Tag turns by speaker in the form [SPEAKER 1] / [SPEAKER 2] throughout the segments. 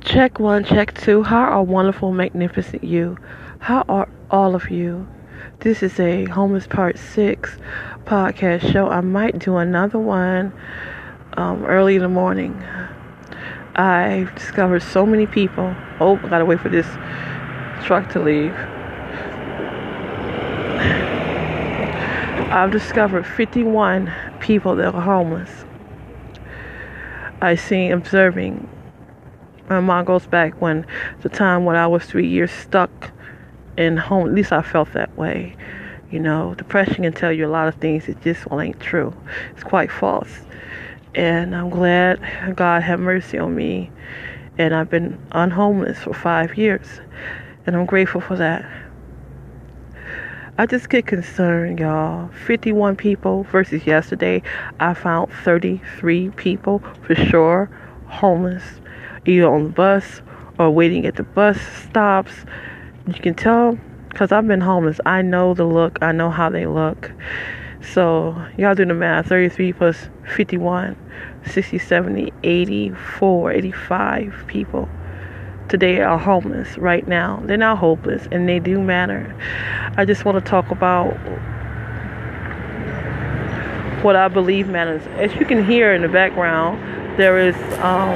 [SPEAKER 1] Check one, check two. How are wonderful, magnificent you? How are all of you? This is a Homeless Part 6 podcast show. I might do another one um, early in the morning. I've discovered so many people. Oh, I gotta wait for this truck to leave. I've discovered 51 people that are homeless. I see observing. My mom goes back when the time when I was three years stuck in home. At least I felt that way. You know, depression can tell you a lot of things that just well ain't true. It's quite false. And I'm glad God had mercy on me. And I've been unhomeless for five years. And I'm grateful for that. I just get concerned, y'all. 51 people versus yesterday, I found 33 people for sure homeless, either on the bus or waiting at the bus stops. You can tell because I've been homeless. I know the look, I know how they look. So, y'all do the math 33 plus 51, 60, 70, 84, 85 people today are homeless right now. They're not hopeless and they do matter. I just want to talk about what I believe matters. As you can hear in the background, there is um,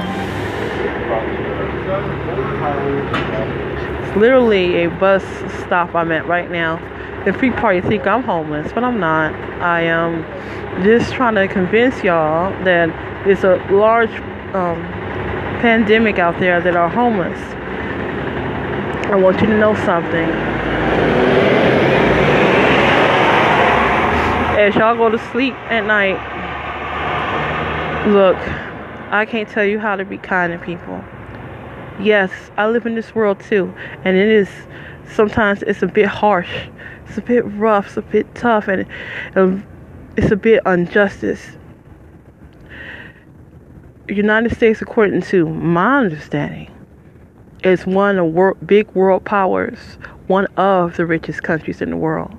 [SPEAKER 1] literally a bus stop I'm at right now. The free party think I'm homeless, but I'm not. I am just trying to convince y'all that it's a large um, pandemic out there that are homeless. I want you to know something. As y'all go to sleep at night, look, I can't tell you how to be kind to people. Yes, I live in this world too, and it is sometimes it's a bit harsh, it's a bit rough, it's a bit tough, and um, it's a bit injustice. United States, according to my understanding, is one of world, big world powers, one of the richest countries in the world.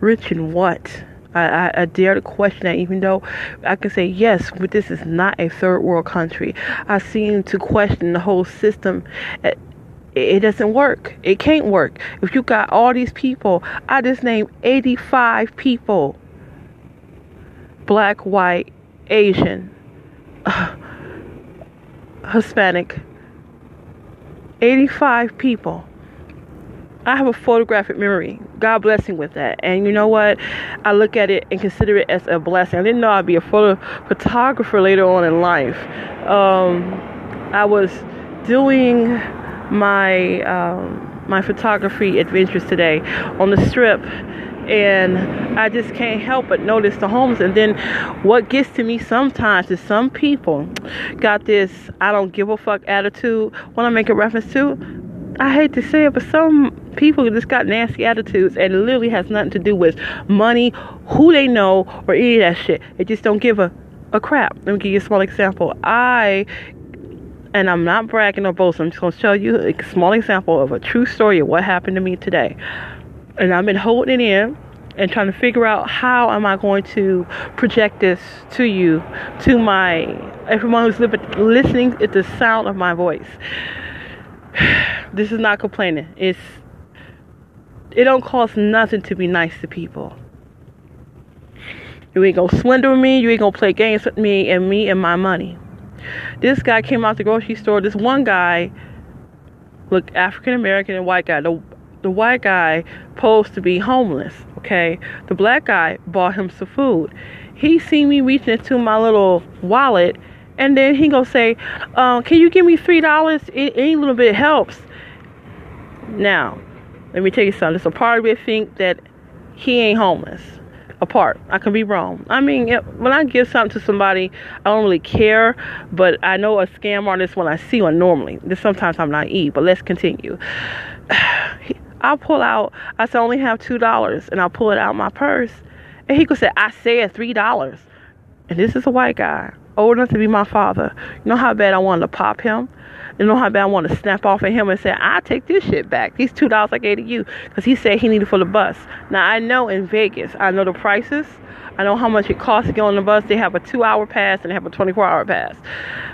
[SPEAKER 1] Rich in what? I, I, I, dare to question that, even though I can say yes, but this is not a third world country. I seem to question the whole system. It, it doesn't work. It can't work. If you got all these people, I just named 85 people black, white, Asian, Hispanic, 85 people. I have a photographic memory. God blessing with that. And you know what? I look at it and consider it as a blessing. I didn't know I'd be a photo photographer later on in life. Um, I was doing my um, my photography adventures today on the strip and I just can't help but notice the homes. And then what gets to me sometimes is some people got this I don't give a fuck attitude when I make a reference to. I hate to say it, but some people just got nasty attitudes and it literally has nothing to do with money, who they know, or any of that shit. They just don't give a, a crap. Let me give you a small example. I and I'm not bragging or boasting. I'm just to show you a small example of a true story of what happened to me today and I've been holding it in and trying to figure out how am I going to project this to you, to my everyone who's listening at the sound of my voice. This is not complaining. It's it don't cost nothing to be nice to people. You ain't gonna swindle me. You ain't gonna play games with me and me and my money. This guy came out the grocery store. This one guy, look, African American and white guy. The the white guy posed to be homeless, okay? The black guy bought him some food. He seen me reaching into my little wallet, and then he gonna say, um, "Can you give me three dollars? Any little bit helps." Now, let me tell you something. A part of it think that he ain't homeless. A part. I could be wrong. I mean, when I give something to somebody, I don't really care, but I know a scam artist when I see one normally. This Sometimes I'm naive, but let's continue. I'll pull out, I said, I only have $2, and I'll pull it out my purse. And he could say, I said $3. And this is a white guy, old enough to be my father. You know how bad I wanted to pop him? You know how bad I want to snap off at him and say, i take this shit back. These $2 I gave to you. Because he said he needed for the bus. Now, I know in Vegas, I know the prices. I know how much it costs to get on the bus. They have a two hour pass and they have a 24 hour pass.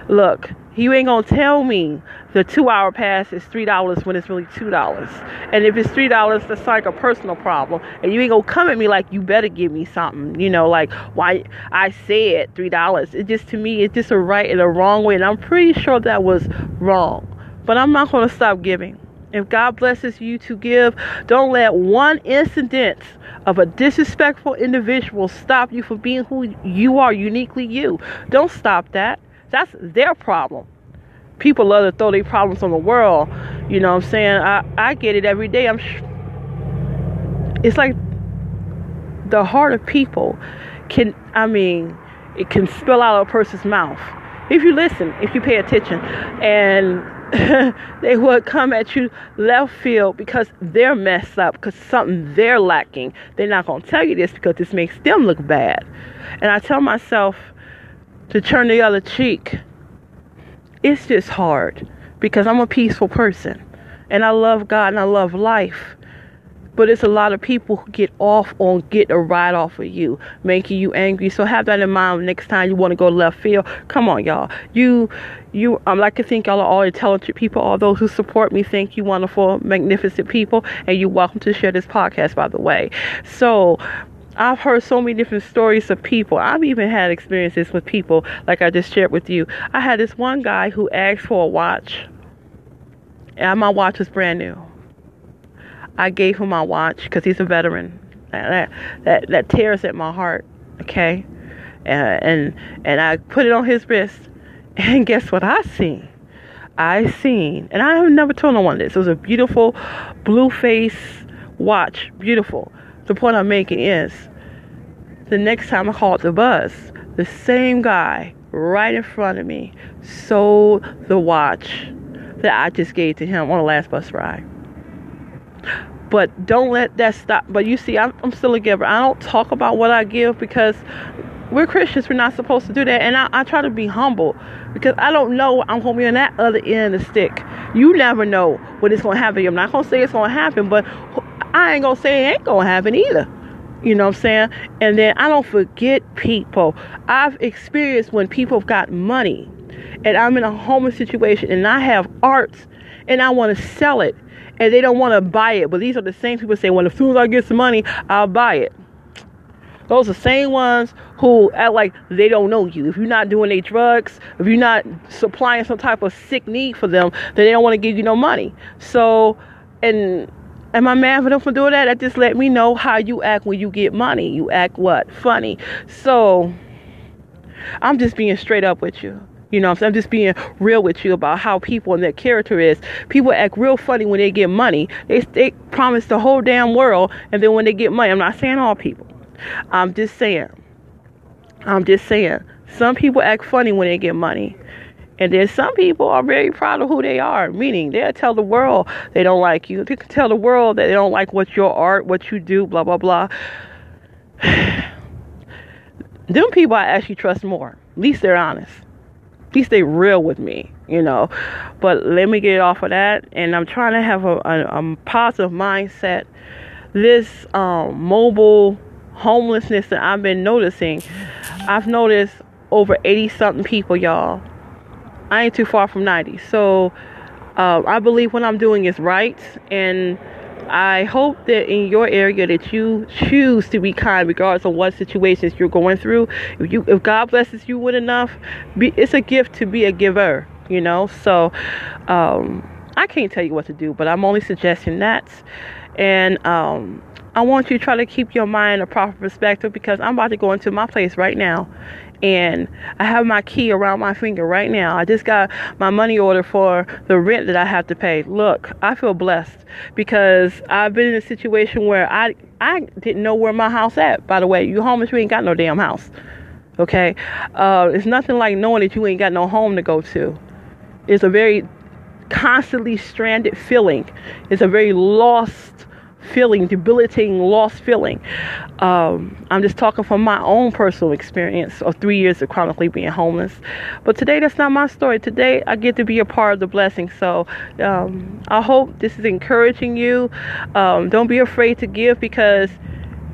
[SPEAKER 1] Look, You ain't gonna tell me the two hour pass is three dollars when it's really two dollars. And if it's three dollars, that's like a personal problem. And you ain't gonna come at me like you better give me something. You know, like why I said three dollars. It just to me, it's just a right and a wrong way. And I'm pretty sure that was wrong. But I'm not gonna stop giving. If God blesses you to give, don't let one incident of a disrespectful individual stop you from being who you are, uniquely you. Don't stop that. That's their problem. People love to throw their problems on the world. You know what I'm saying? I, I get it every day. I'm sh- it's like the heart of people can I mean, it can spill out of a person's mouth. If you listen, if you pay attention. And they would come at you left field because they're messed up, because something they're lacking. They're not going to tell you this because this makes them look bad. And I tell myself to turn the other cheek. It's just hard because I'm a peaceful person and I love God and I love life. But it's a lot of people who get off on getting a ride off of you, making you angry. So have that in mind next time you want to go left field. Come on, y'all. You, you. I'm like to think y'all are all intelligent people. All those who support me, thank you, wonderful, magnificent people, and you're welcome to share this podcast. By the way, so. I've heard so many different stories of people. I've even had experiences with people, like I just shared with you. I had this one guy who asked for a watch, and my watch was brand new. I gave him my watch because he's a veteran. That, that that tears at my heart. Okay, uh, and and I put it on his wrist, and guess what I seen? I seen, and I have never told no one this. It was a beautiful blue face watch, beautiful. The point I'm making is, the next time I called the bus, the same guy right in front of me sold the watch that I just gave to him on the last bus ride. But don't let that stop. But you see, I'm, I'm still a giver. I don't talk about what I give because we're Christians. We're not supposed to do that. And I, I try to be humble because I don't know I'm going to be on that other end of the stick. You never know what it's going to happen. I'm not going to say it's going to happen, but I ain't to say it ain't to happen either. You know what I'm saying? And then I don't forget people. I've experienced when people have got money and I'm in a homeless situation and I have arts and I want to sell it and they don't want to buy it. But these are the same people saying, well, as soon as I get some money, I'll buy it. Those are the same ones who act like they don't know you. If you're not doing their drugs, if you're not supplying some type of sick need for them, then they don't want to give you no money. So, and am I mad for them for doing that? That just let me know how you act when you get money. You act what? Funny. So, I'm just being straight up with you. You know, I'm just being real with you about how people and their character is. People act real funny when they get money. They they promise the whole damn world, and then when they get money, I'm not saying all people. I'm just saying. I'm just saying. Some people act funny when they get money. And then some people are very proud of who they are, meaning they'll tell the world they don't like you. They can tell the world that they don't like what your art, what you do, blah, blah, blah. Them people I actually trust more. At least they're honest at least they're real with me, you know. But let me get off of that, and I'm trying to have a, a, a positive mindset. This um, mobile homelessness that I've been noticing, I've noticed over 80 something people, y'all. I ain't too far from 90, so uh, I believe what I'm doing is right, and I hope that in your area that you choose to be kind regardless of what situations you're going through. If you if God blesses you with enough, be, it's a gift to be a giver, you know? So um, I can't tell you what to do, but I'm only suggesting that. And um, I want you to try to keep your mind in a proper perspective because I'm about to go into my place right now and I have my key around my finger right now. I just got my money order for the rent that I have to pay. Look, I feel blessed because I've been in a situation where I I didn't know where my house at. By the way, you homeless, you ain't got no damn house. Okay, uh, it's nothing like knowing that you ain't got no home to go to. It's a very constantly stranded feeling. It's a very lost feeling, debilitating, lost feeling. Um, I'm just talking from my own personal experience of three years of chronically being homeless. But today, that's not my story. Today, I get to be a part of the blessing. So um, I hope this is encouraging you. Um, don't be afraid to give because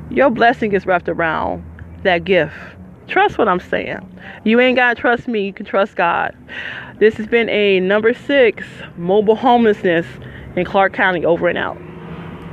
[SPEAKER 1] your blessing is wrapped around that gift. Trust what I'm saying. You ain't got to trust me. You can trust God. This has been a number six mobile homelessness in Clark County. Over and out.